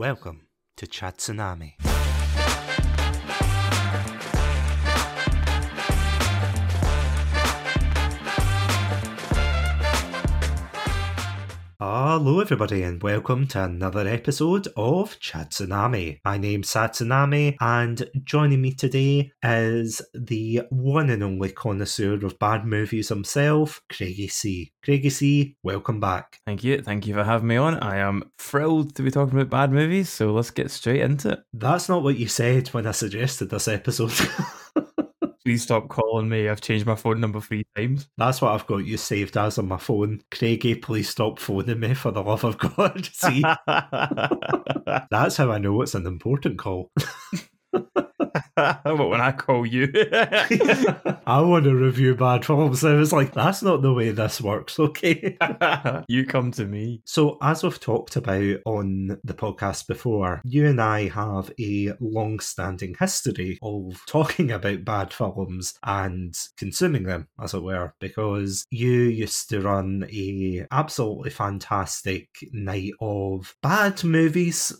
Welcome to Chatsunami. Hello, everybody, and welcome to another episode of Chatsunami. My name's Satsunami, and joining me today is the one and only connoisseur of bad movies himself, Craigy C. Craigy C, welcome back. Thank you. Thank you for having me on. I am thrilled to be talking about bad movies, so let's get straight into it. That's not what you said when I suggested this episode. Please stop calling me. I've changed my phone number three times. That's what I've got you saved as on my phone. Craigy, please stop phoning me for the love of God. See, that's how I know it's an important call. but when I call you, I want to review bad films. I was like, that's not the way this works, okay? you come to me. So, as we've talked about on the podcast before, you and I have a long standing history of talking about bad films and consuming them, as it were, because you used to run a absolutely fantastic night of bad movies.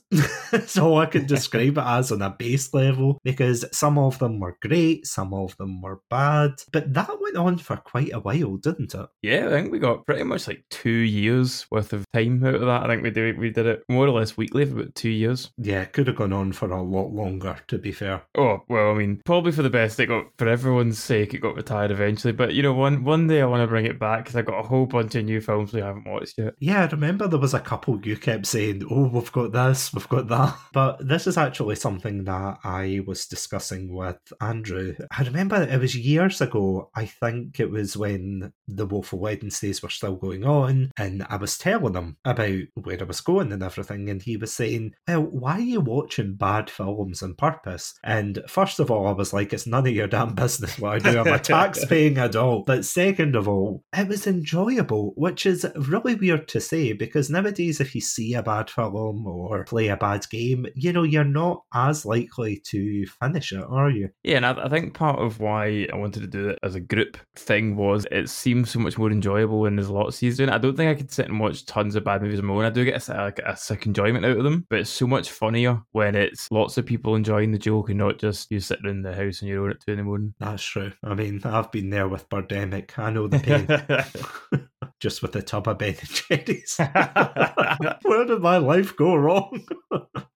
so I can describe it as on a base level because some of them were great, some of them were bad, but that went on for quite a while, didn't it? Yeah, I think we got pretty much like two years worth of time out of that. I think we did we did it more or less weekly for about two years. Yeah, could have gone on for a lot longer, to be fair. Oh well, I mean, probably for the best. It got for everyone's sake, it got retired eventually. But you know, one one day I want to bring it back because I got a whole bunch of new films we haven't watched yet. Yeah, I remember there was a couple you kept saying, "Oh, we've got this, we've got that," but this is actually something that I was discussing with Andrew. I remember it was years ago. I think it was when the Woeful Wednesdays were still going on, and I was telling him about where I was going and everything, and he was saying, "Well, why are you watching bad films on purpose?" And first of all, I was like, "It's none of your damn business what I do. I'm a tax-paying adult." But second of all, it was enjoyable, which is really weird to say because nowadays, if you see a bad film or play a bad game, you know you're not as likely to finish it, are you? Yeah, and I, I think part of why I wanted to do it as a group thing was it seems so much more enjoyable when there's a lot of seasons. I don't think I could sit and watch tons of bad movies on my own. I do get a, like a sick enjoyment out of them, but it's so much funnier when it's lots of people enjoying the joke and not just you sitting in the house on your own at two in the morning. That's true. I mean, I've been there with Birdemic. I know the pain. Just with the tub of Ben and Jerry's. Where did my life go wrong?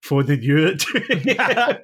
Phoning you at 2 a.m.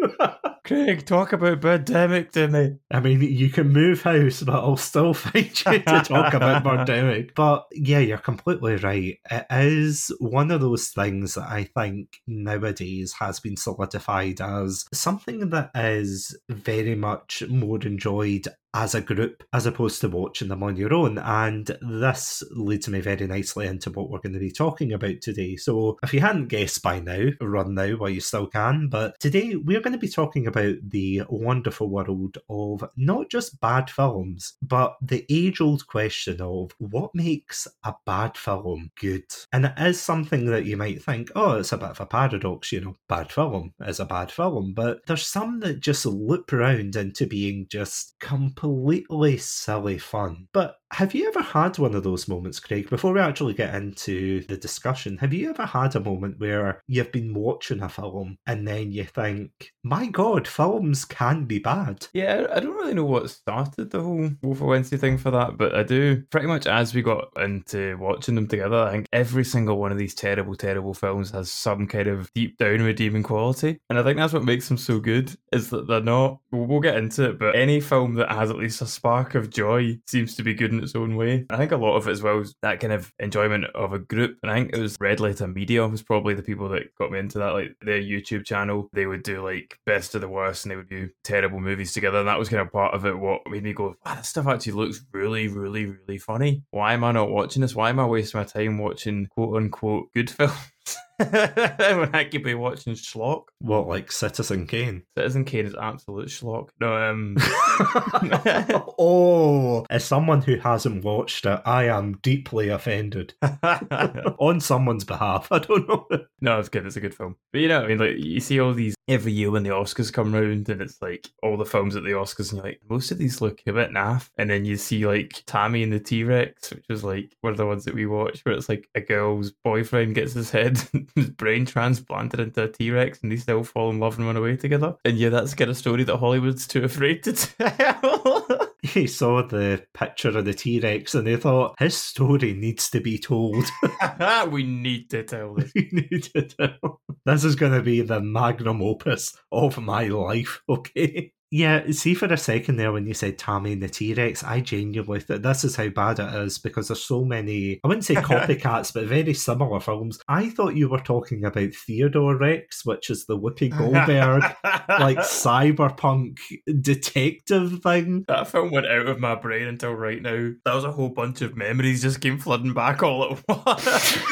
Craig, talk about Birdemic to me. I mean, you can move house, but I'll still find you to talk about Birdemic. But yeah, you're completely right. It is one of those things that I think nowadays has been solidified as something that is very much more enjoyed as a group as opposed to watching them on your own. And this leads me very nicely into what we're going to be talking about today. So, if you hadn't guessed by now, run now while you still can. But today we're going to be talking about the wonderful world of not just bad films, but the age old question of what makes a bad film good. And it is something that you might think, oh, it's a bit of a paradox, you know, bad film is a bad film. But there's some that just loop around into being just completely silly fun. But have you ever had one of those moments, Craig? Before we actually get into the discussion, have you ever had a moment where you've been watching a film and then you think, my God, films can be bad? Yeah, I don't really know what started the whole Woeful Wednesday thing for that, but I do. Pretty much as we got into watching them together, I think every single one of these terrible, terrible films has some kind of deep down redeeming quality. And I think that's what makes them so good, is that they're not, we'll get into it, but any film that has at least a spark of joy seems to be good its own way. I think a lot of it as well is that kind of enjoyment of a group. And I think it was Red Letter Media was probably the people that got me into that. Like their YouTube channel, they would do like best of the worst and they would do terrible movies together. And that was kind of part of it what made me go, wow, that stuff actually looks really, really, really funny. Why am I not watching this? Why am I wasting my time watching quote unquote good films? When I could be watching schlock. What, like Citizen Kane? Citizen Kane is absolute schlock. No, um. oh, as someone who hasn't watched it, I am deeply offended. On someone's behalf. I don't know. No, it's good. It's a good film. But you know, I mean, like, you see all these every year when the Oscars come round and it's like all the films at the Oscars and you're like, most of these look a bit naff. And then you see like Tammy and the T Rex, which was like one of the ones that we watched where it's like a girl's boyfriend gets his head his brain transplanted into a T Rex and they still fall in love and run away together. And yeah, that's kind of story that Hollywood's too afraid to tell. he saw the picture of the T Rex and they thought his story needs to be told. we need to tell this. we need to tell. This is going to be the magnum opus of my life, okay? Yeah, see for a second there when you said Tammy and the T Rex, I genuinely thought this is how bad it is because there's so many, I wouldn't say copycats, but very similar films. I thought you were talking about Theodore Rex, which is the Whoopi Goldberg, like cyberpunk detective thing. That film went out of my brain until right now. That was a whole bunch of memories just came flooding back all at once.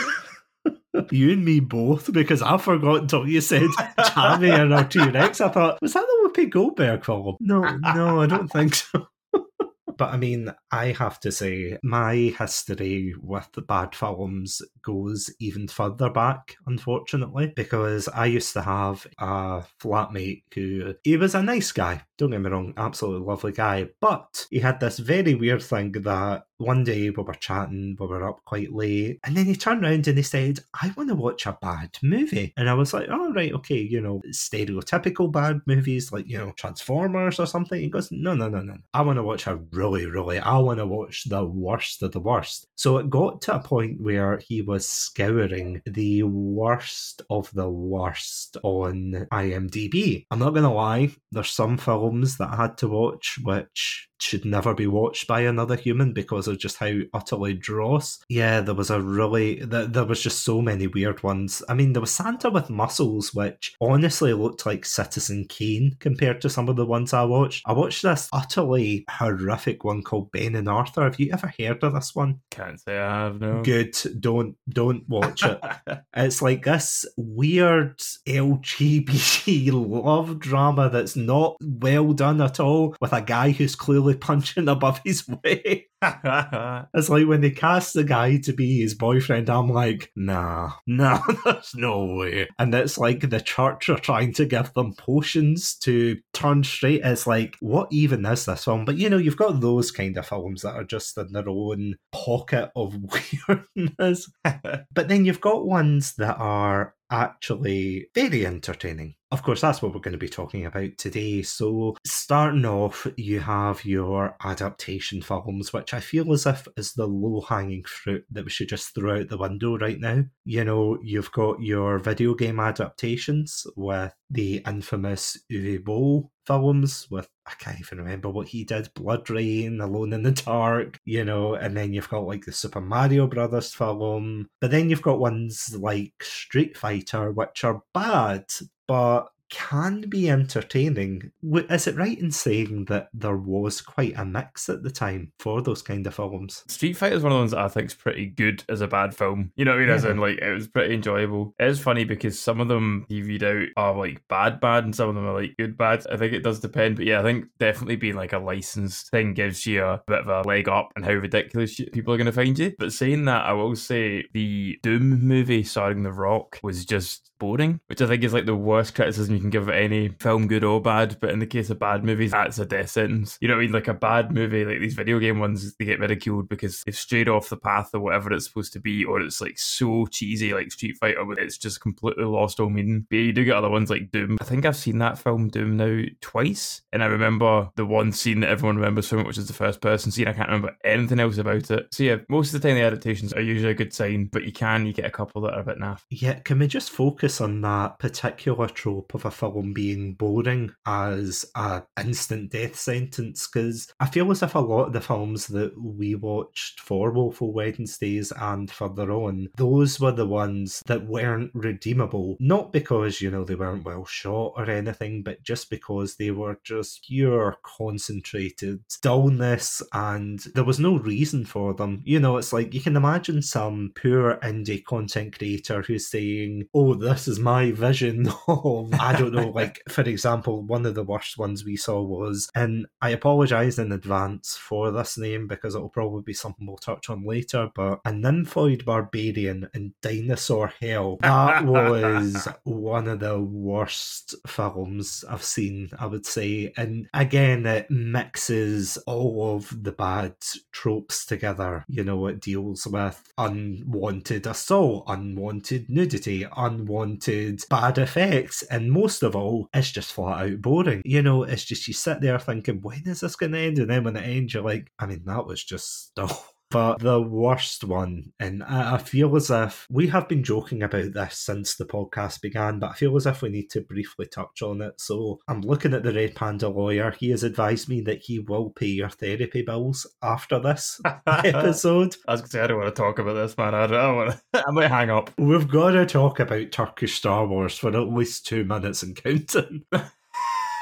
You and me both because I forgot until you said Tammy and our T Rex. I thought, was that the Whoopi Goldberg film? No, no, I don't think so. but I mean, I have to say, my history with the bad films goes even further back, unfortunately, because I used to have a flatmate who he was a nice guy. Don't get me wrong, absolutely lovely guy, but he had this very weird thing that one day we were chatting, we were up quite late, and then he turned around and he said, I want to watch a bad movie. And I was like, oh, right, okay, you know, stereotypical bad movies like, you know, Transformers or something. He goes, no, no, no, no. I want to watch a really, really, I want to watch the worst of the worst. So it got to a point where he was scouring the worst of the worst on IMDb. I'm not going to lie, there's some films that I had to watch which should never be watched by another human because of just how utterly dross. Yeah, there was a really there was just so many weird ones. I mean, there was Santa with muscles, which honestly looked like Citizen Kane compared to some of the ones I watched. I watched this utterly horrific one called Ben and Arthur. Have you ever heard of this one? Can't say I have. No. Good. Don't don't watch it. it's like this weird LGBT love drama that's not well done at all with a guy who's clearly punching above his weight. it's like when they cast the guy to be his boyfriend, I'm like, nah, nah, there's no way. And it's like the church are trying to give them potions to turn straight. It's like, what even is this film? But you know, you've got those kind of films that are just in their own pocket of weirdness. but then you've got ones that are actually very entertaining. Of course, that's what we're going to be talking about today. So, starting off, you have your adaptation films, which I feel as if is the low hanging fruit that we should just throw out the window right now. You know, you've got your video game adaptations with the infamous Uwe Boll films with I can't even remember what he did, BloodRayne, Alone in the Dark, you know, and then you've got like the Super Mario Brothers film. But then you've got ones like Street Fighter, which are bad, but can be entertaining. Is it right in saying that there was quite a mix at the time for those kind of films? Street Fighter is one of the ones that I think is pretty good as a bad film. You know what I mean? Yeah. As in, like, it was pretty enjoyable. It is funny because some of them you read out are like bad, bad, and some of them are like good, bad. I think it does depend. But yeah, I think definitely being like a licensed thing gives you a bit of a leg up and how ridiculous people are going to find you. But saying that, I will say the Doom movie starring The Rock was just boring, which I think is like the worst criticism you can give it any film, good or bad. But in the case of bad movies, that's a death sentence. You know what I mean? Like a bad movie, like these video game ones, they get ridiculed because they've strayed off the path or whatever it's supposed to be, or it's like so cheesy, like Street Fighter, it's just completely lost all meaning. But you do get other ones like Doom. I think I've seen that film Doom now twice, and I remember the one scene that everyone remembers from it, which is the first person scene. I can't remember anything else about it. So yeah, most of the time the adaptations are usually a good sign, but you can you get a couple that are a bit naff. Yeah, can we just focus on that particular trope of a film being boring as a instant death sentence? Because I feel as if a lot of the films that we watched for Woeful Wednesdays and further on, those were the ones that weren't redeemable. Not because, you know, they weren't well shot or anything, but just because they were just pure concentrated dullness and there was no reason for them. You know, it's like you can imagine some poor indie content creator who's saying, Oh, this is my vision of don't know, like for example, one of the worst ones we saw was, and I apologise in advance for this name because it'll probably be something we'll touch on later, but a nymphoid barbarian in Dinosaur Hell. That was one of the worst films I've seen, I would say. And again, it mixes all of the bad tropes together. You know, it deals with unwanted assault, unwanted nudity, unwanted bad effects, and most of all, it's just flat out boring. You know, it's just you sit there thinking, when is this going to end? And then when it ends, you're like, I mean, that was just stuff but the worst one, and I feel as if we have been joking about this since the podcast began, but I feel as if we need to briefly touch on it. So I'm looking at the Red Panda lawyer. He has advised me that he will pay your therapy bills after this episode. I was going to say, I don't want to talk about this, man. I don't want to. I might hang up. We've got to talk about Turkish Star Wars for at least two minutes and counting.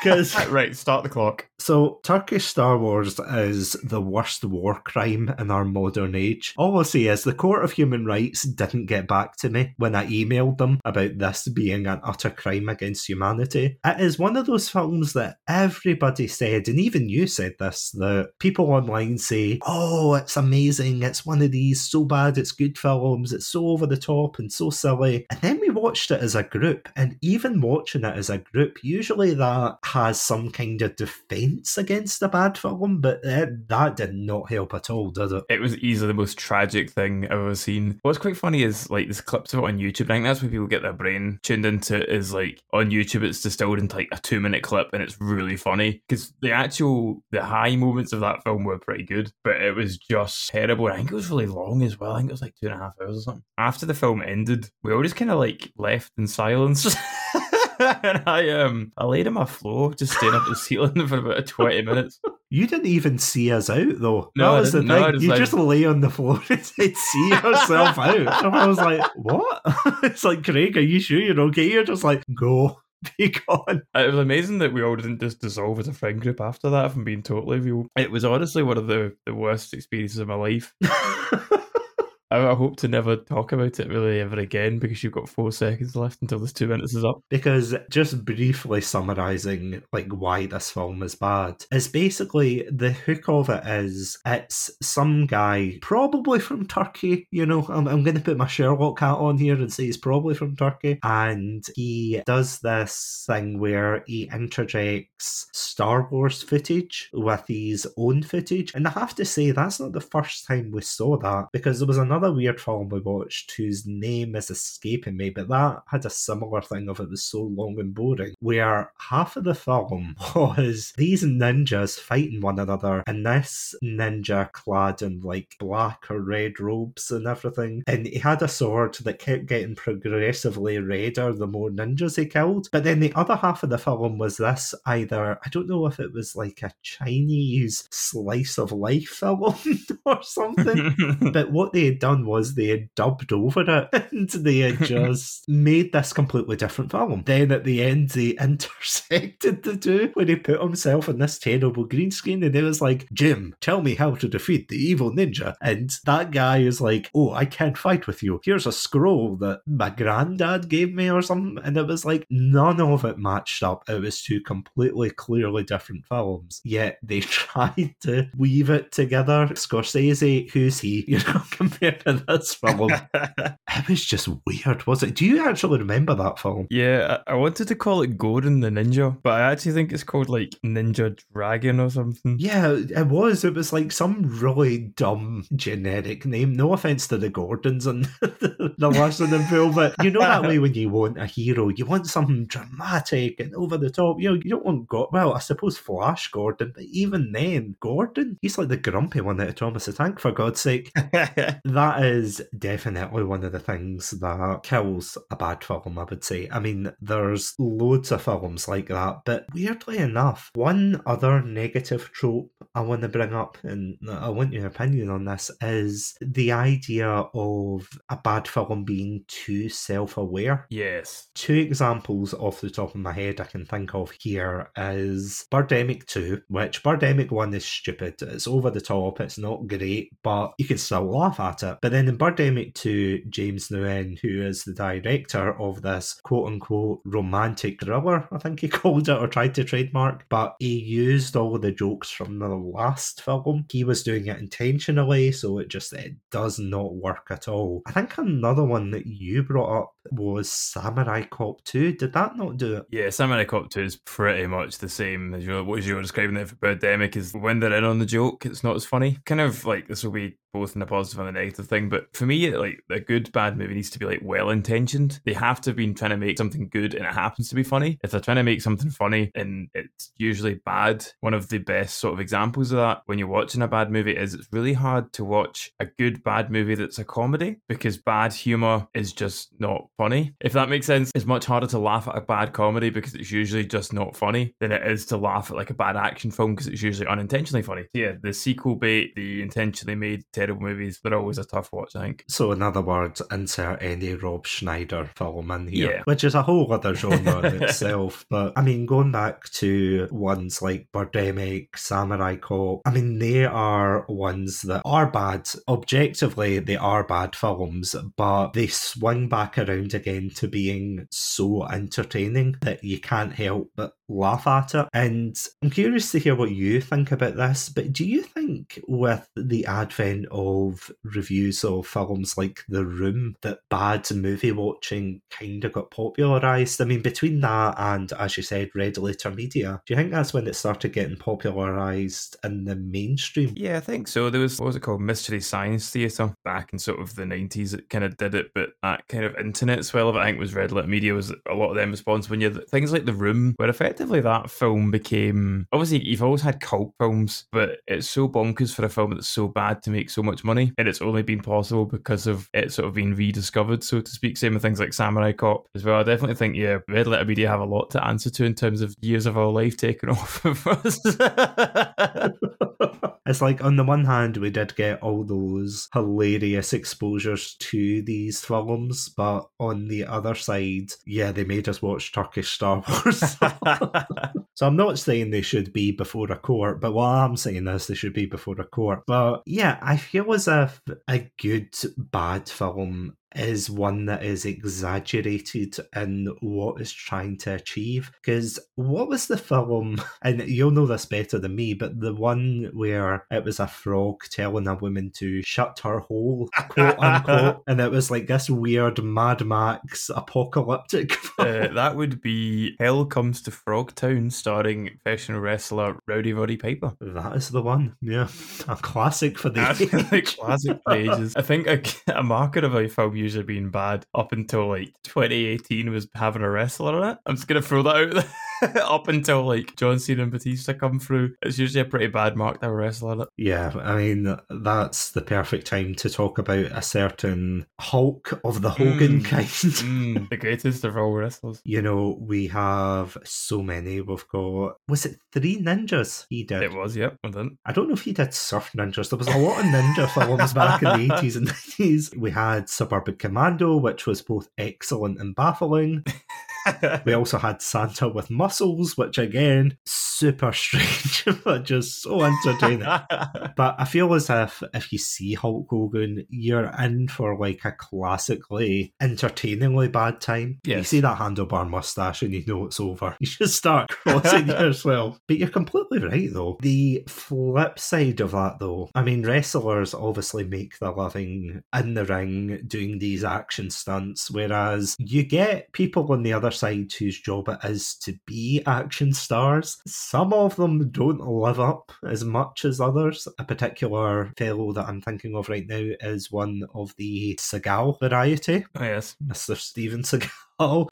Because right, start the clock. So Turkish Star Wars is the worst war crime in our modern age. All I'll say is the Court of Human Rights didn't get back to me when I emailed them about this being an utter crime against humanity. It is one of those films that everybody said, and even you said this, that people online say, "Oh, it's amazing! It's one of these so bad it's good films. It's so over the top and so silly." And then we watched it as a group, and even watching it as a group, usually that has some kind of defense against a bad film, but it, that did not help at all, did it? It was easily the most tragic thing I've ever seen. What's quite funny is like there's clips of it on YouTube. I think that's where people get their brain tuned into it, is like on YouTube it's distilled into like a two minute clip and it's really funny because the actual the high moments of that film were pretty good, but it was just terrible. I think it was really long as well. I think it was like two and a half hours or something. After the film ended, we all just kind of like left in silence. and I um I laid on my floor, just staying up at the ceiling for about twenty minutes. You didn't even see us out though. No, that was the thing. No, just you like- just lay on the floor and said, "See yourself out." And I was like, "What?" it's like, Craig, are you sure you're okay? You're just like, "Go, be gone." It was amazing that we all didn't just dissolve as a friend group after that. From being totally real, it was honestly one of the the worst experiences of my life. I, I hope to never talk about it really ever again because you've got four seconds left until this two minutes is up. because just briefly summarizing like why this film is bad is basically the hook of it is it's some guy probably from turkey you know i'm, I'm going to put my sherlock hat on here and say he's probably from turkey and he does this thing where he interjects star wars footage with his own footage and i have to say that's not the first time we saw that because there was another weird film we watched whose name is escaping me but that had a similar thing of it was so long and boring where half of the film was these ninjas fighting one another and this ninja clad in like black or red robes and everything and he had a sword that kept getting progressively redder the more ninjas he killed. But then the other half of the film was this either i don't know if it was like a chinese slice of life film or something but what they had done was they had dubbed over it and they had just made this completely different film. Then at the end, they intersected the two when he put himself in this terrible green screen and it was like, Jim, tell me how to defeat the evil ninja. And that guy is like, Oh, I can't fight with you. Here's a scroll that my granddad gave me or something. And it was like, none of it matched up. It was two completely clearly different films. Yet they tried to weave it together. Scorsese, who's he, you know, compared to this film? It was just weird, was it? Do you actually remember that film? Yeah, I I wanted to call it Gordon the Ninja, but I actually think it's called like Ninja Dragon or something. Yeah, it was. It was like some really dumb generic name. No offense to the Gordons and the, the last of them film, but you know that way when you want a hero, you want something dramatic and over the top. You know, you don't want God. Well, I suppose Flash Gordon, but even then, Gordon, he's like the grumpy one out of Thomas the Tank. For God's sake, that is definitely one of the things that kills a bad film, I would say. I mean, there's loads of films like that, but weirdly enough, one other negative trope I want to bring up, and I want your opinion on this, is the idea of a bad film being too self aware. yes. Two examples off the top of my head I can think of here is Birdemic 2, which Birdemic 1 is stupid. It's over the top, it's not great, but you can still laugh at it. But then in Birdemic 2, James Nguyen, who is the director of this quote unquote romantic thriller, I think he called it or tried to trademark, but he used all the jokes from the last film. He was doing it intentionally, so it just it does not work at all. I think another one that you brought up was Samurai Cop 2. Did that not do it? Yeah, Samurai Cop 2 is pretty much the same as you what you were describing there for Birdemic is when they're in on the joke, it's not as funny. Kind of like this will be both in the positive and the negative thing. But for me, like a good bad movie needs to be like well intentioned. They have to be trying to make something good and it happens to be funny. If they're trying to make something funny and it's usually bad, one of the best sort of examples of that when you're watching a bad movie is it's really hard to watch a good bad movie that's a comedy because bad humor is just not funny. If that makes sense, it's much harder to laugh at a bad comedy because it's usually just not funny than it is to laugh at like a bad action film because it's usually unintentionally funny. So yeah, the sequel bait, the intentionally made terrible movies, they're always a tough watch, I think. So, in other words, insert any Rob Schneider film in here, Yeah. which is a whole other genre in itself. But I mean, going back to ones like Birdemic, Samurai Cop, I mean, they are ones that are bad. Objectively, they are bad films, but they swing back around again to being so entertaining that you can't help but laugh at it. And I'm curious to hear what you think about this, but do you think with the advent of reviews of films like The Room that bad movie watching kind of got popularised? I mean, between that and, as you said, Red Letter Media, do you think that's when it started getting popularised in the mainstream? Yeah, I think so. There was what was it called, Mystery Science Theatre, back in sort of the nineties. It kind of did it, but that kind of internet swell of it, I think, was Red Letter Media was a lot of them responsible. When you things like The Room, where effectively that film became obviously you've always had cult films, but it's so bonkers for a film that's so bad to make so much money, and it's only been possible because of it sort of being rediscovered, so to speak. Same with things like Samurai Cop as well. I definitely think yeah, Red Letter Media have a lot to answer to in terms of years of our life taken off of us. it's like on the one hand we did get all those hilarious exposures to these films but on the other side yeah they made us watch turkish star wars so i'm not saying they should be before a court but what i'm saying is they should be before a court but yeah i feel as if a good bad film is one that is exaggerated in what it's trying to achieve. Because what was the film, and you'll know this better than me, but the one where it was a frog telling a woman to shut her hole, quote unquote, and it was like this weird Mad Max apocalyptic. uh, that would be Hell Comes to Frogtown, starring professional wrestler Rowdy Roddy Piper. that is the one, yeah, a classic for the Absolutely age. classic for ages. I think a, a marker of a film usually being bad up until like 2018 was having a wrestler in it. I'm just gonna throw that out there. up until like John Cena and Batista come through, it's usually a pretty bad mark to wrestle in it. Yeah, I mean, that's the perfect time to talk about a certain Hulk of the Hogan Mm. kind. Mm, the greatest of all wrestlers. You know, we have so many. We've got, was it three ninjas he did? It was, yep. I didn't. I don't know if he did surf ninjas. There was a lot of ninja films back in the 80s and 90s. We had Suburban Commando, which was both excellent and baffling. We also had Santa with muscles, which again, super strange, but just so entertaining. But I feel as if if you see Hulk Hogan, you're in for like a classically entertainingly bad time. You see that handlebar mustache and you know it's over. You should start crossing yourself. But you're completely right though. The flip side of that though, I mean wrestlers obviously make their living in the ring doing these action stunts, whereas you get people on the other side whose job it is to be action stars. Some of them don't live up as much as others. A particular fellow that I'm thinking of right now is one of the Seagal variety, oh yes. Mr. Steven Seagal. oh,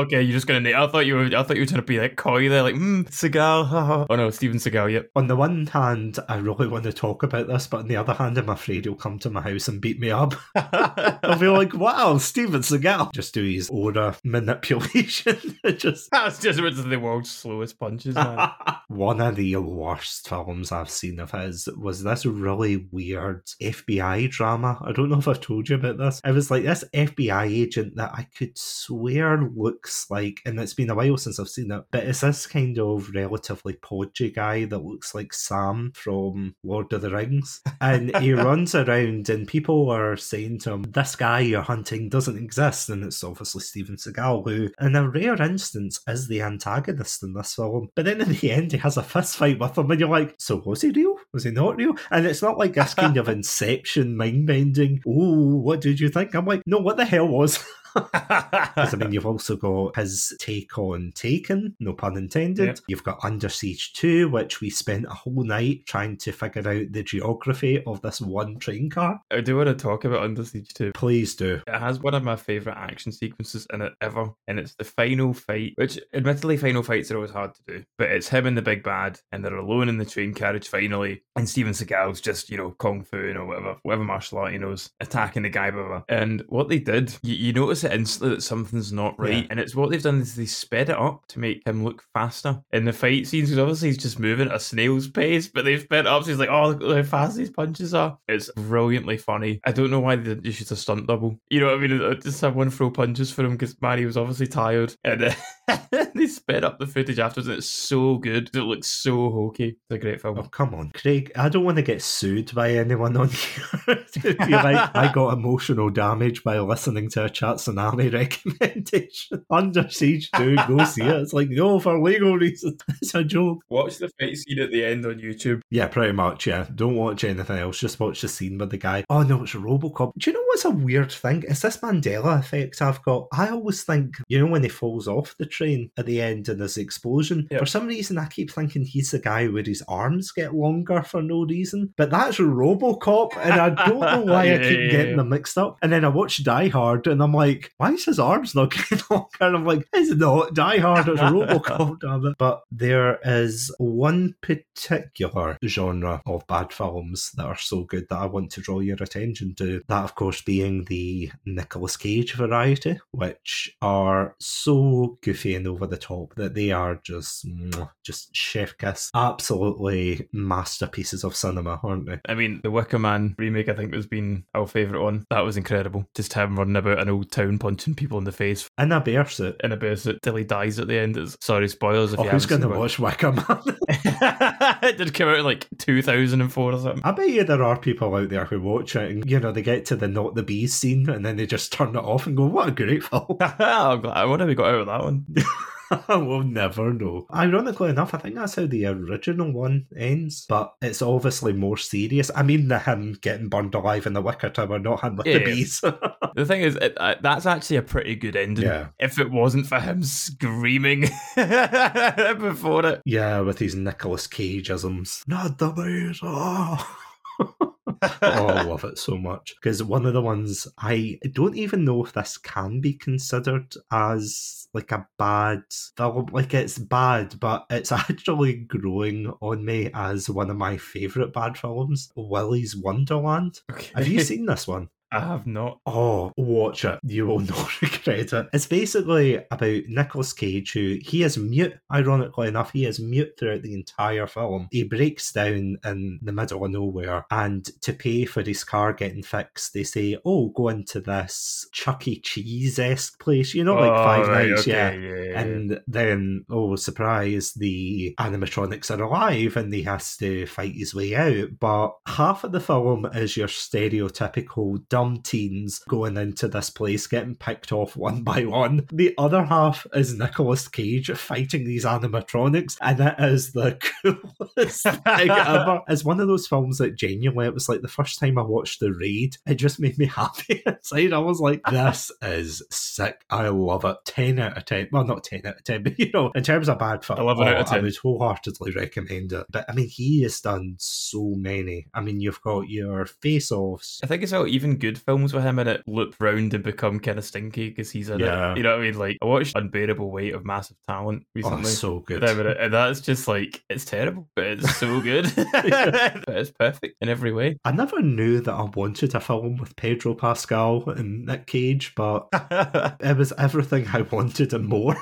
okay. You're just gonna. Na- I thought you were. I thought you were trying to be like coy there, like hmm, Seagal. haha." oh no, Steven Seagal. Yep. On the one hand, I really want to talk about this, but on the other hand, I'm afraid he'll come to my house and beat me up. I'll be like, wow, Steven Seagal. Just do his aura manipulation. It just That's just one of the world's slowest punches, man. one of the worst films I've seen of his was this really weird FBI drama. I don't know if I've told you about this. It was like this FBI agent that I could swear looks like, and it's been a while since I've seen it, but it's this kind of relatively podgy guy that looks like Sam from Lord of the Rings. And he runs around, and people are saying to him, This guy you're hunting doesn't exist. And it's obviously Steven Seagal, who, in a rare instance, is the antagonist in this film. But then in the end, he has a fist fight with him, and you're like, So was he real? Was he not real? And it's not like this kind of inception mind bending, Oh, what did you think? I'm like, No, what the hell was? Because I mean, you've also got his take on Taken, no pun intended. Yep. You've got Under Siege 2, which we spent a whole night trying to figure out the geography of this one train car. I do want to talk about Under Siege 2. Please do. It has one of my favourite action sequences in it ever, and it's the final fight, which admittedly, final fights are always hard to do, but it's him and the big bad, and they're alone in the train carriage finally, and Steven Seagal's just, you know, kung fu or whatever, whatever martial art he knows, attacking the guy. And what they did, you, you notice it instantly that something's not right, Yeah. and it's what they've done is they sped it up to make him look faster in the fight scenes, because obviously he's just moving at a snail's pace, but they've sped it up, so he's like, oh, look how fast these punches are. It's brilliantly funny. I don't know why they didn't just use a stunt double. You know what I mean? Uh, Just have one throw punches for him because Manny was obviously tired, and uh, they sped up the footage afterwards, and it's so good. It looks so hokey. It's a great film. Oh, come on, Craig. I don't want to get sued by anyone on here. like, I got emotional damage by listening to a Chatsunami recommendation. Under Siege 2, go see it. It's like, no, for legal reasons. It's a joke. Watch the fight scene at the end on YouTube. Yeah, pretty much, yeah. Don't watch anything else. Just watch the scene with the guy. Oh, no, it's Robocop. Do you know what's a weird thing? It's this Mandela effect I've got. I always think, you know, when he falls off the train at the end and there's the explosion, Yep. for some reason I keep thinking he's the guy where his arms get longer for no reason. But that's Robocop, and I don't know why I keep yeah, getting yeah. them mixed up. And then I watch Die Hard and I'm like, why is his arms not getting longer? And I'm like, it's not Die Hard, it's Robocop, damn it. But there is one particular genre of bad films that are so good that I want to draw your attention to. That, of course, being the Nicolas Cage variety, which are so goofy and over the top that they are just, just chef kiss. Absolutely masterpieces of cinema, aren't they? I mean, the Wicker Man remake, I think, has been our favourite one. That was incredible. Just him running about an old town punching people in the face In a bear suit. in a bear suit till he dies at the end. It's, sorry, spoilers if Oh, you who's going to watch Wicker Man? it. it did come out in like 2004 or something. I bet you there are people out there who watch it and, you know, they get to the not the bees scene and then they just turn it off and go, what a great film. I'm glad. I wonder if we got out of that one. we'll never know. Ironically enough, I think that's how the original one ends, but it's obviously more serious. I mean, the him getting burned alive in the Wicker Tower, not him with Yeah. the bees. The thing is, it, uh, that's actually a pretty good ending. yeah. If it wasn't for him screaming before it. Yeah, with his Nicolas Cage-isms. Not the bees. Oh. Oh, I love it so much. Because one of the ones I don't even know if this can be considered as like a bad film. Like it's bad, but it's actually growing on me as one of my favourite bad films, Willy's Wonderland. Okay. Have you seen this one? I have not. Oh, watch it. You will not regret it. It's basically about Nicolas Cage, who he is mute, ironically enough, he is mute throughout the entire film. He breaks down in the middle of nowhere, and to pay for his car getting fixed, they say, Oh, go into this Chuck E. Cheese esque place, you know, like Oh, Five right, Nights, okay, yeah. yeah, yeah. And then, oh, surprise, the animatronics are alive and he has to fight his way out. But half of the film is your stereotypical dumb teens going into this place, getting picked off one by one. The other half is Nicolas Cage fighting these animatronics, and it is the coolest thing ever. It's one of those films that genuinely, it was like the first time I watched The Raid, it just made me happy inside. I was like, this is sick. I love it. 10 out of 10. Well, not 10 out of 10, but you know, in terms of bad film, 11 out of oh, I 10. would wholeheartedly recommend it. But I mean, he has done so many. I mean, you've got your face offs. I think it's all even good films with him in it loop round and become kind of stinky because he's in Yeah. it. You know what I mean? Like I watched Unbearable Weight of Massive Talent Oh, recently. so good. with him in it, and that's just like it's terrible, but it's so good. but it's perfect in every way. I never knew that I wanted a film with Pedro Pascal and Nick Cage, but it was everything I wanted and more.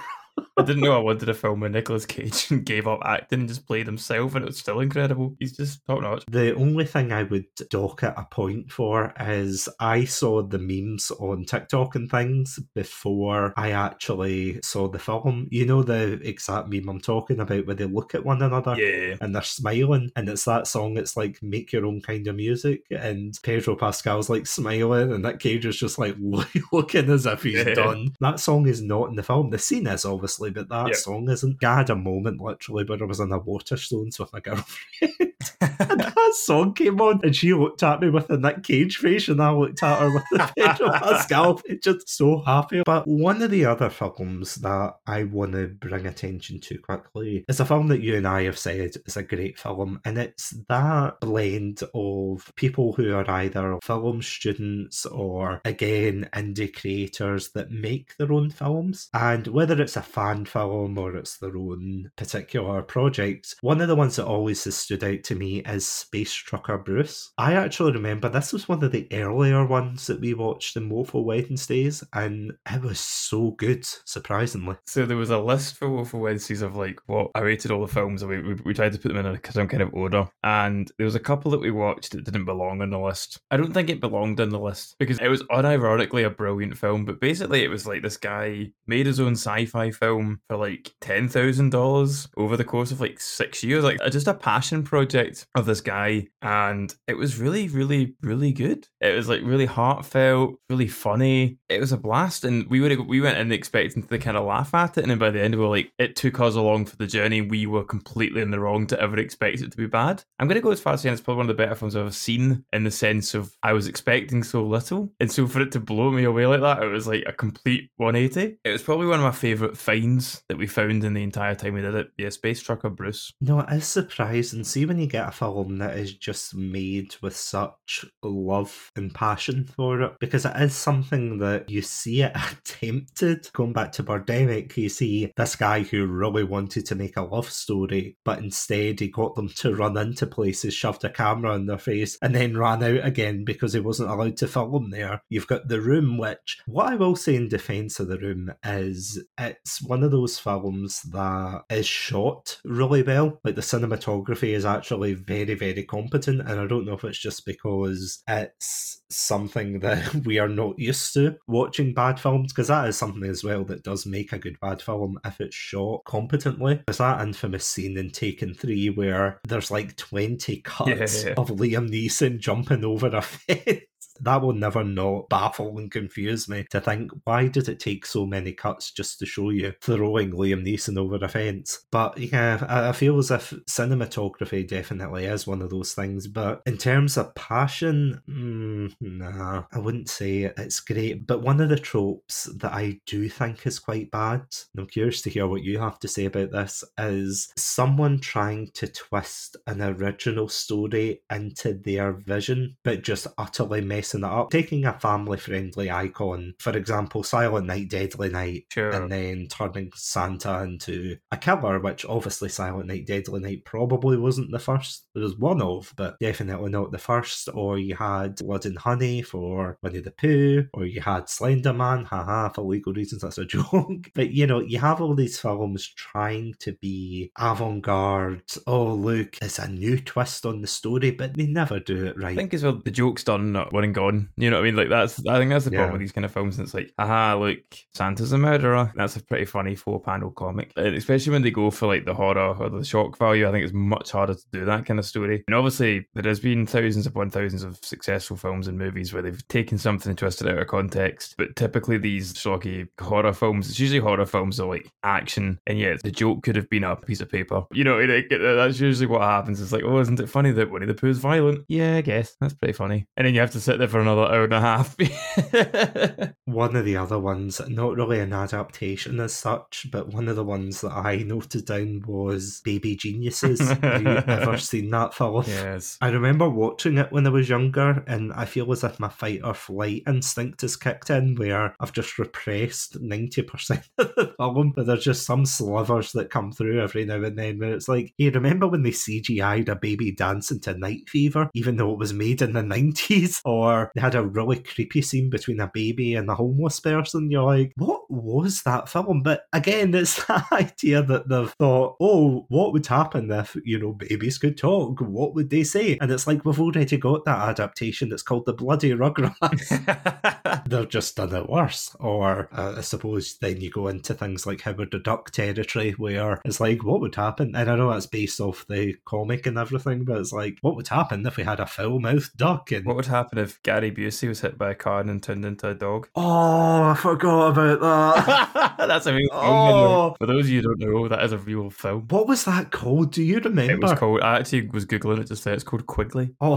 I didn't know I wanted a film where Nicolas Cage gave up acting and just played himself, and it was still incredible. He's just top notch. The only thing I would dock at a point for is I saw the memes on TikTok and things before I actually saw the film. You know the exact meme I'm talking about where they look at one another Yeah. and they're smiling, and it's that song. It's like make your own kind of music, and Pedro Pascal's like smiling, and Nick Cage is just like looking as if he's Yeah. done. That song is not in the film. The scene is obviously, but that Yeah. song isn't. I had a moment literally where I was in a Waterstones with my girlfriend. and that song came on, and she looked at me with a Nick Cage face, and I looked at her with the Pedro Pascal. Just so happy. But one of the other films that I want to bring attention to quickly is a film that you and I have said is a great film, and it's that blend of people who are either film students or again indie creators that make their own films, and whether it's a fan film or it's their own particular project, one of the ones that always has stood out to me is Space Trucker Bruce. I actually remember this was one of the earlier ones that we watched in Woeful Wednesdays, and it was so good, surprisingly. So there was a list for Woeful Wednesdays of like what I rated all the films. We, we, we tried to put them in a, some kind of order, and there was a couple that we watched that didn't belong on the list. I don't think it belonged on the list because it was unironically a brilliant film, but basically it was like this guy made his own sci-fi film for like ten thousand dollars over the course of like six years, like just a passion project of this guy, and it was really, really, really good. It was like really heartfelt, really funny. It was a blast, and we would we went in expecting to kind of laugh at it, and then by the end we were like, it took us along for the journey. We were completely in the wrong to ever expect it to be bad. I'm going to go as far as saying it's probably one of the better films I've ever seen in the sense of I was expecting so little, and so for it to blow me away like that, it was like a complete 180. It was probably one of my favorite finds that we found in the entire time we did it. Yeah, Space Trucker Bruce. No, it is surprising. See, when you get a film that is just made with such love and passion for it, because it is something that you see it attempted. Going back to Birdemic, you see this guy who really wanted to make a love story, but instead he got them to run into places, shoved a camera in their face, and then ran out again because he wasn't allowed to film there. You've got The Room, which, what I will say in defense of The Room is it's one of those films that is shot really well. Like the cinematography is actually very, very competent, and I don't know if it's just because it's something that we are not used to watching bad films, because that is something as well that does make a good bad film if it's shot competently. There's that infamous scene in Taken 3 where there's like 20 cuts Yeah. of Liam Neeson jumping over a fence. That will never not baffle and confuse me to think why did it take so many cuts just to show you throwing Liam Neeson over a fence? But yeah, I, feel as if cinematography definitely is one of those things. But in terms of passion, mm, nah, I wouldn't say it's great. But one of the tropes that I do think is quite bad, I'm curious to hear what you have to say about this, is someone trying to twist an original story into their vision, but just utterly messing it up. Taking a family friendly icon, for example, Silent Night, Deadly Night, Sure. and then turning Santa into a killer, which obviously Silent Night, Deadly Night probably wasn't the first. There was one of, but definitely not the first. Or you had Blood and Honey for Winnie the Pooh, or you had Slender Man, haha, for legal reasons, that's a joke. but you know, you have all these films trying to be avant garde. Oh, look, it's a new twist on the story, but they never do it right. I think as well the joke's done, not and gone. You know what I mean? Like that's I think that's the problem Yeah. with these kind of films. And it's like, aha, look, Santa's a murderer. That's a pretty funny four panel comic. And especially when they go for like the horror or the shock value, I think it's much harder to do that kind of story. And obviously there has been thousands upon thousands of successful films and movies where they've taken something and twisted out of context. But typically these shocky horror films, it's usually horror films are like action, and yet the joke could have been a piece of paper. You know, like, uh, that's usually what happens. It's like, oh, isn't it funny that Winnie the Pooh's violent? Yeah, I guess that's pretty funny. And then you have to sit there for another hour and a half. One of the other ones, not really an adaptation as such, but one of the ones that I noted down was Baby Geniuses. Have you ever seen that film? yes. I remember watching it when I was younger, and I feel as if my fight or flight instinct has kicked in, where I've just repressed 90% of the film, but there's just some slivers that come through every now and then, where it's like, hey, remember when they CGI'd a baby dancing to Night Fever, even though it was made in the 90s? Or they had a really creepy scene between a baby and a homeless person. You're like, what was that film? But again, it's that idea that they've thought, oh, what would happen if, you know, babies could talk? What would they say? And it's like, we've already got that adaptation that's called The Bloody Rugrats. They've just done it worse. Or uh, I suppose then you go into things like Howard the Duck territory where it's like, what would happen? And I know that's based off the comic and everything, but it's like, what would happen if we had a foul mouthed duck? And what would happen if Gary Busey was hit by a car and turned into a dog? Oh, I forgot about that. That's a real oh. film. Oh. For those of you who don't know, that is a real film. what was that called? Do you remember? It was called. I actually was googling it just there. It's called Quigley. Oh,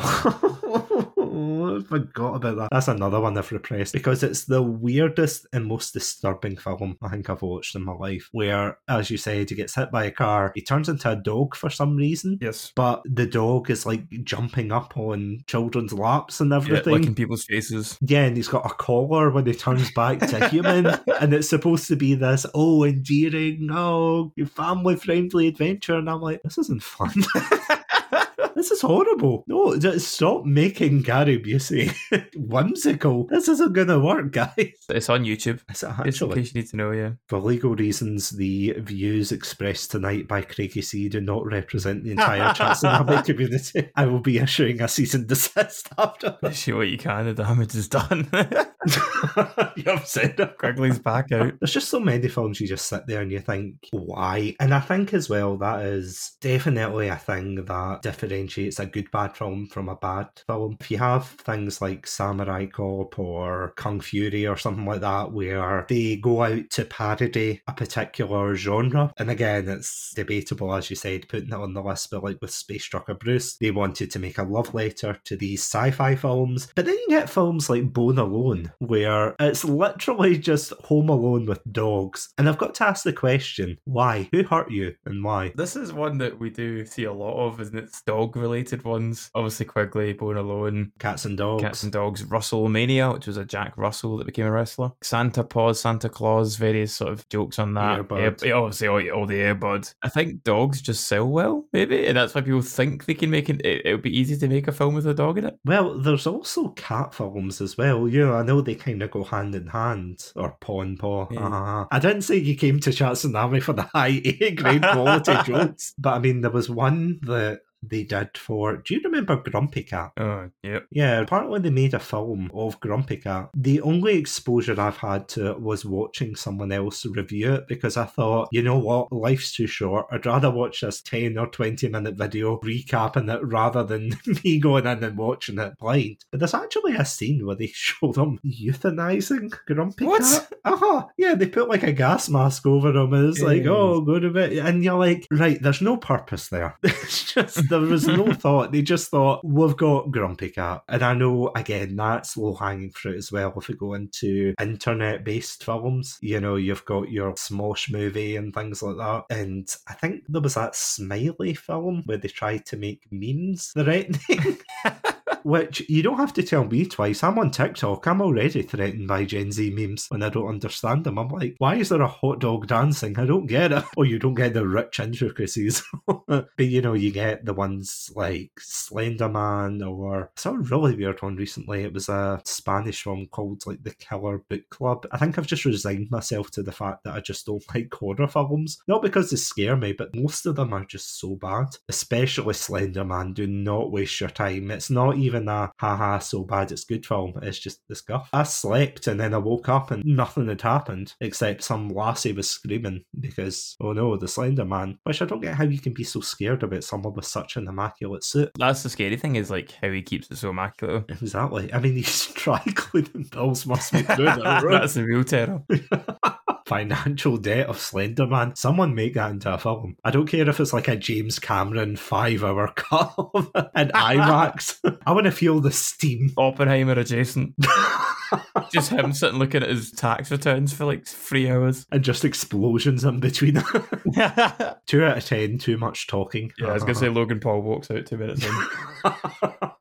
I forgot about that. That's another one I've repressed because it's the weirdest and most disturbing film I think I've watched in my life. Where, as you said, he gets hit by a car, he turns into a dog for some reason. Yes. But the dog is like jumping up on children's laps and Yeah, everything. licking people's faces. Yeah, and he's got a collar when he turns back to human, and it's supposed to be this oh endearing, oh family friendly adventure, and I'm like, this isn't fun. this is horrible. No, just stop making Gary Busey whimsical. This isn't gonna work, guys. It's on YouTube. Is it Just in actually? case you need to know, yeah. For legal reasons, the views expressed tonight by Craigy C do not represent the entire Chatsunami community. I will be issuing a cease and desist after this. See what you can. The damage is done. You've said it. Quigley's back out. There's just so many films you just sit there and you think, why? And I think as well that is definitely a thing that differentiates a good bad film from a bad film. If you have things like Samurai Cop or Kung Fury or something like that, where they go out to parody a particular genre, and again, it's debatable, as you said, putting it on the list, but like with Space Trucker Bruce, they wanted to make a love letter to these sci fi films. But then you get films like Bone Alone, where it's literally just Home Alone with dogs. And I've got to ask the question why? Who hurt you and why? This is one that we do see a lot of, isn't it? It's dog related ones. Obviously, Quigley, Bone Alone, Cats and dogs. Cats and Dogs, Russell Mania, which was a Jack Russell that became a wrestler. Santa Paws, Santa Claus, various sort of jokes on that. Air- obviously, all, all the Airbud. I think dogs just sell well, maybe, and that's why people think they can make it. It, would be easy to make a film with a dog in it. Well, there's also cat films as well. You know, I know they kind of go hand in hand, or paw and paw. Yeah. Uh-huh. I didn't say you came to Chatsunami for the high A grade quality jokes, but I mean, there was one that they did for. Do you remember Grumpy Cat? Oh, yep. Yeah, apparently they made a film of Grumpy Cat. The only exposure I've had to it was watching someone else review it because I thought, you know what, life's too short. I'd rather watch this 10 or 20 minute video recapping it rather than me going in and watching it blind. But there's actually a scene where they show them euthanizing Grumpy What? Cat. Uh huh. Yeah, they put like a gas mask over him and it's like, oh, go to bed. And you're like, right, there's no purpose there. It's just, there was no thought. They just thought, we've got Grumpy Cat. And I know, again, that's low hanging fruit as well. If we go into internet based films, you know, you've got your Smosh movie and things like that. And I think there was that Smiley film where they tried to make memes threatening. Which you don't have to tell me twice. I'm on TikTok. I'm already threatened by Gen Z memes when I don't understand them. I'm like, why is there a hot dog dancing? I don't get it. Or you don't get the rich intricacies. but you know, you get the ones like Slender Man or a really weird one recently. It was a Spanish one called like The Killer Book Club. I think I've just resigned myself to the fact that I just don't like horror films. Not because they scare me, but most of them are just so bad. Especially Slender Man. Do not waste your time. It's not even a haha so bad it's good film. It's just the scuff. I slept and then I woke up and nothing had happened except some lassie was screaming because oh no, the Slender Man. Which I don't get how you can be so scared about someone with such an immaculate suit. That's the scary thing is like how he keeps it so immaculate. Exactly. I mean, these dry cleaning bills must be through the. That's the real terror. Financial debt of Slender Man. Someone make that into a film. I don't care if it's like a James Cameron five hour cut of it in IMAX. I want to feel the steam. Oppenheimer adjacent. Just him sitting looking at his tax returns for like three hours. and just explosions in between. two out of ten, too much talking. Yeah, I was gonna say uh-huh. Logan Paul walks out two minutes in.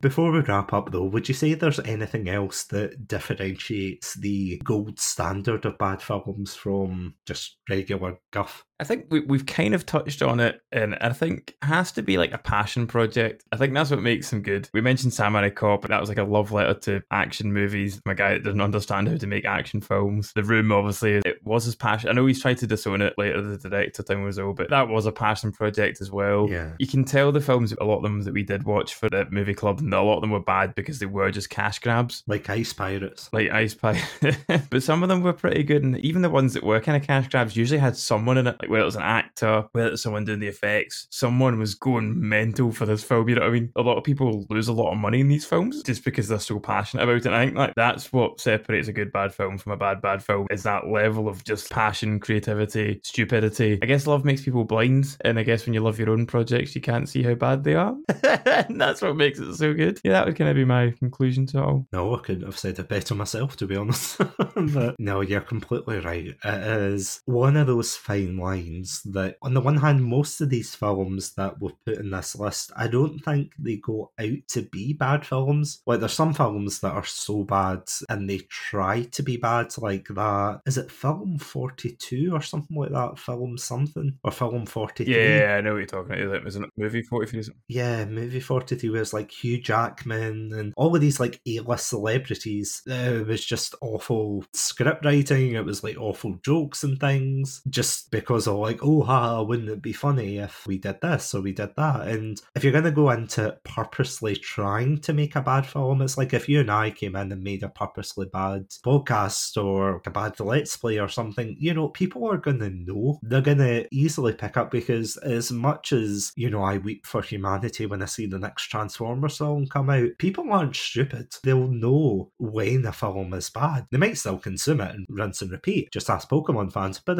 Before we wrap up, though, would you say there's anything else that differentiates the gold standard of bad films from just regular guff? I think we, we've kind of touched on it, and I think it has to be like a passion project. I think that's what makes them good. We mentioned Samurai Cop, but that was like a love letter to action movies. My guy that doesn't understand how to make action films. The Room, obviously, it was his passion. I know he's tried to disown it later, the director Tim Wiseau, but that was a passion project as well. Yeah. You can tell the films, a lot of them that we did watch for the movie club, and a lot of them were bad because they were just cash grabs. Like Ice Pirates. Like Ice Pie. but some of them were pretty good, and even the ones that were kind of cash grabs usually had someone in it, like whether it was an actor, whether it was someone doing the effects, someone was going mental for this film. You know what I mean? A lot of people lose a lot of money in these films just because they're so passionate about it. And I think like that's what separates a good bad film from a bad bad film is that level of just passion, creativity, stupidity. I guess love makes people blind, and I guess when you love your own projects, you can't see how bad they are. and that's what makes it so good. Yeah, that would kind of be my conclusion to all. No, I couldn't have said it better myself, to be honest. but no, you're completely right. It is one of those fine lines that, on the one hand, most of these films that we've put in this list, I don't think they go out to be bad films. Like, there's some films that are so bad and they try to be bad, like that. Is it film 42 or something like that? Film something? Or film 43? Yeah, I know what you're talking about. Isn't it movie 43? Yeah, movie 43 was like Hugh Jackman and all of these like A-list celebrities. Uh, It was just awful script writing. It was like awful jokes and things just because of like, oh, ha, wouldn't it be funny if we did this or we did that? And if you're going to go into purposely trying to make a bad film, it's like if you and I came in and made a purposely bad podcast or a bad let's play or something, you know, people are going to know. They're going to easily pick up because as much as, you know, I weep for humanity when I see the next Transformer song come out, people aren't stupid. They'll know when a film is bad. They might still consume it and rinse and repeat. Just ask Pokemon fans. But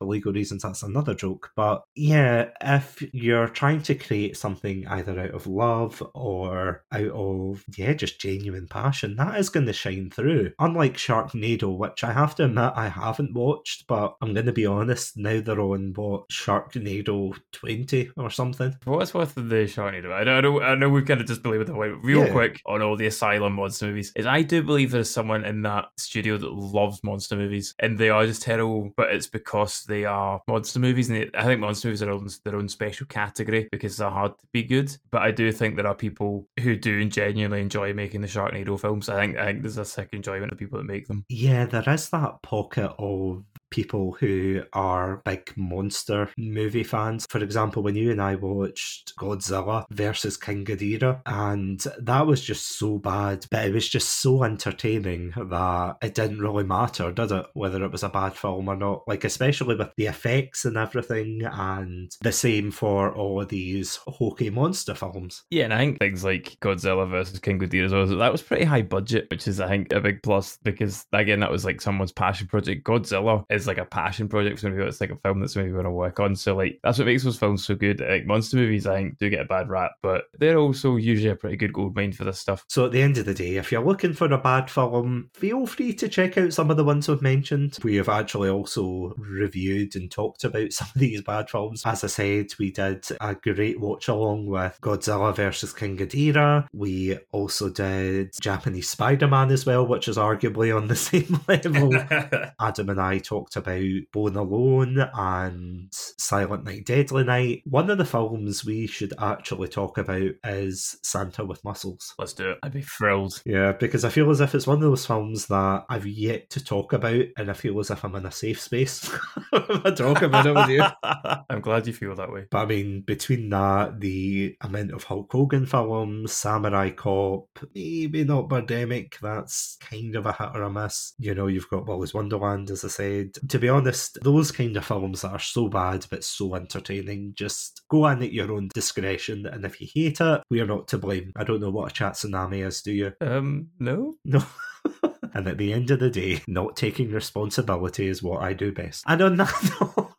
legal reasons, that's another joke. But yeah, if you're trying to create something either out of love or out of, yeah, just genuine passion, that is going to shine through. Unlike Sharknado, which I have to admit I haven't watched, but I'm going to be honest, now they're on what, Sharknado 20 or something. What's worth the Sharknado, I know, I know, I know we've kind of just believed the way real Yeah. quick on all the Asylum monster movies. Is I do believe there's someone in that studio that loves monster movies, and they are just terrible, but it's because they are monster movies, and I think monster movies are their own special category because they're hard to be good. But I do think there are people who do genuinely enjoy making the Sharknado films. I think I think there's a sick enjoyment of people that make them. Yeah, there is that pocket of people who are big monster movie fans. For example, when you and I watched Godzilla versus King Ghidorah, and that was just so bad, but it was just so entertaining that it didn't really matter, did it, whether it was a bad film or not? Like, especially with the effects and everything, and the same for all of these hokey monster films. Yeah, and I think things like Godzilla versus King Ghidorah well, that was pretty high budget, which is I think a big plus because again that was like someone's passion project. Godzilla is like a passion project for maybe it's like a film that's maybe going to work on. So like that's what makes those films so good. Like monster movies, I think do get a bad rap, but they're also usually a pretty good gold mine for this stuff. So at the end of the day, if you're looking for a bad film, feel free to check out some of the ones we've mentioned. We have actually also reviewed and talked about some of these bad films. As I said, we did a great watch along with Godzilla versus King Ghidorah. We also did Japanese Spider-Man as well, which is arguably on the same level. Adam and I talked about Bone Alone and Silent Night, Deadly Night. One of the films we should actually talk about is Santa with Muscles. Let's do it. I'd be thrilled. Yeah, because I feel as if it's one of those films that I've yet to talk about, and I feel as if I'm in a safe space if I talk about it with you. I'm glad you feel that way. But I mean, between that, the amount of Hulk Hogan films, Samurai Cop, maybe not Birdemic, that's kind of a hit or a miss. You know, you've got Willy's Wonderland, as I said. To be honest, those kind of films that are so bad but so entertaining, just go in at your own discretion. And if you hate it, we are not to blame. I don't know what a Chatsunami is, do you? Um, no. No. and at the end of the day, not taking responsibility is what I do best. And on that note,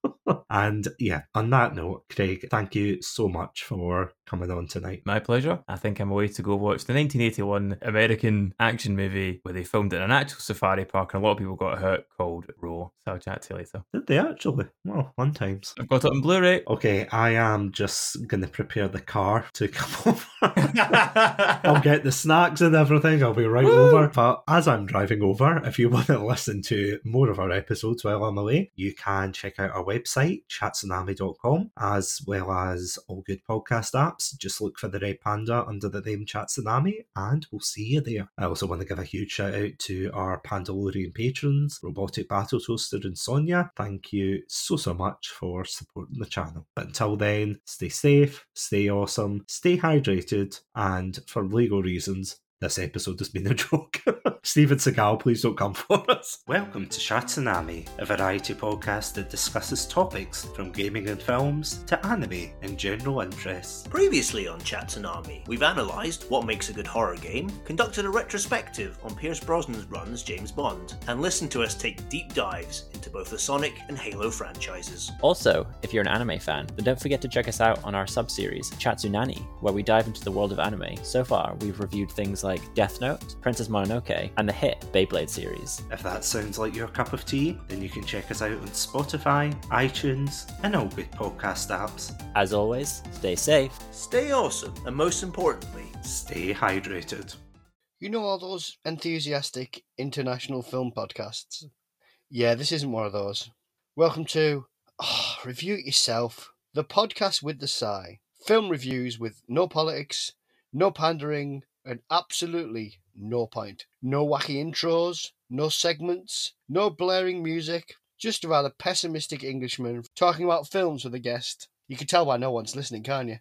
and yeah, on that note, Craig, thank you so much for coming on tonight. My pleasure. I think I'm away to go watch the 1981 American action movie where they filmed it in an actual safari park and a lot of people got hurt called Roar. So I'll chat to you later. Did they actually? Well, fun times. I've got it on Blu-ray. Okay, I am just going to prepare the car to come over. I'll get the snacks and everything. I'll be right Woo! over. But as I'm driving over, if you want to listen to more of our episodes while I'm away, you can check out our website, chatsunami.com, as well as all good podcast apps. Just look for the Red Panda under the name Chatsunami, and we'll see you there. I also want to give a huge shout out to our Pandalorian patrons, Robotic Battle Toaster and Sonia. Thank you so, so much for supporting the channel. But until then, stay safe, stay awesome, stay hydrated, and for legal reasons, this episode has been a joke. Steven Seagal, please don't come for us. Welcome to Chatsunami, a variety podcast that discusses topics from gaming and films to anime and general interests. Previously on Chatsunami, we've analysed what makes a good horror game, conducted a retrospective on Pierce Brosnan's run as James Bond, and listened to us take deep dives into both the Sonic and Halo franchises. Also, if you're an anime fan, then don't forget to check us out on our sub-series, Chatsunani, where we dive into the world of anime. So far, we've reviewed things like Death Note, Princess Mononoke, and the hit Beyblade series. If that sounds like your cup of tea, then you can check us out on Spotify, iTunes, and all good podcast apps. As always, stay safe. Stay awesome, and most importantly, Stay hydrated. You know all those enthusiastic international film podcasts? Yeah, this isn't one of those. Welcome to oh, Review It Yourself, the podcast with the sigh. Film reviews with no politics, no pandering, and absolutely no point. No wacky intros, no segments, no blaring music, just a rather pessimistic Englishman talking about films with a guest. You can tell by no one's listening, can't you?